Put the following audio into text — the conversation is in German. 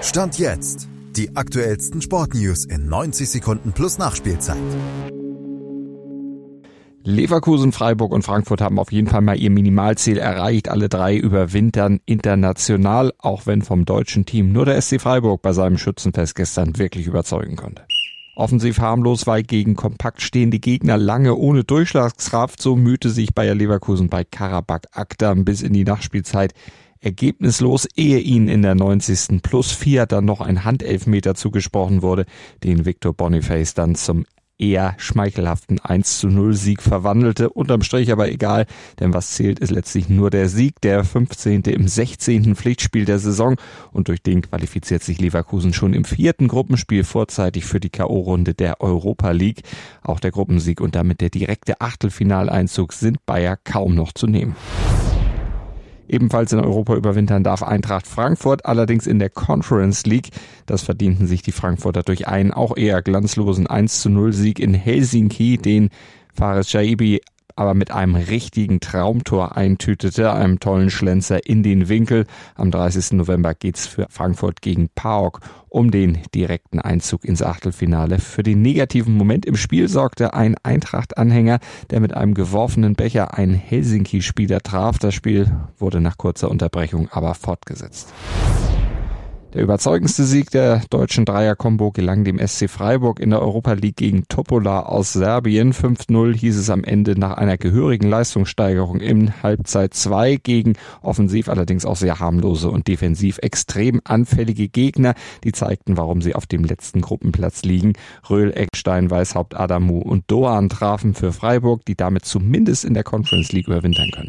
Stand jetzt. Die aktuellsten Sportnews in 90 Sekunden plus Nachspielzeit. Leverkusen, Freiburg und Frankfurt haben auf jeden Fall mal ihr Minimalziel erreicht. Alle drei überwintern international, auch wenn vom deutschen Team nur der SC Freiburg bei seinem Schützenfest gestern wirklich überzeugen konnte. Offensiv harmlos, weil gegen kompakt stehende Gegner lange ohne Durchschlagskraft, so mühte sich Bayer Leverkusen bei Karabakh Akdam bis in die Nachspielzeit ergebnislos, ehe ihnen in der 90. plus 4 dann noch ein Handelfmeter zugesprochen wurde, den Victor Boniface dann zum eher schmeichelhaften 1 zu 0 Sieg verwandelte. Unterm Strich aber egal, denn was zählt ist letztlich nur der Sieg, der 15. im 16. Pflichtspiel der Saison und durch den qualifiziert sich Leverkusen schon im vierten Gruppenspiel vorzeitig für die K.O.-Runde der Europa League. Auch der Gruppensieg und damit der direkte Achtelfinaleinzug sind Bayer kaum noch zu nehmen. Ebenfalls in Europa überwintern darf Eintracht Frankfurt, allerdings in der Conference League. Das verdienten sich die Frankfurter durch einen auch eher glanzlosen 1 zu 0 Sieg in Helsinki, den Fares Shaibi aber mit einem richtigen Traumtor eintütete, einem tollen Schlenzer in den Winkel. Am 30. November geht's für Frankfurt gegen PAOK um den direkten Einzug ins Achtelfinale. Für den negativen Moment im Spiel sorgte ein Eintracht-Anhänger, der mit einem geworfenen Becher einen Helsinki-Spieler traf. Das Spiel wurde nach kurzer Unterbrechung aber fortgesetzt. Der überzeugendste Sieg der deutschen Dreier-Kombo gelang dem SC Freiburg in der Europa League gegen Topola aus Serbien. 5-0 hieß es am Ende nach einer gehörigen Leistungssteigerung in Halbzeit 2 gegen offensiv allerdings auch sehr harmlose und defensiv extrem anfällige Gegner. Die zeigten, warum sie auf dem letzten Gruppenplatz liegen. Röhl, Eckstein, Weißhaupt, Adamu und Doan trafen für Freiburg, die damit zumindest in der Conference League überwintern können.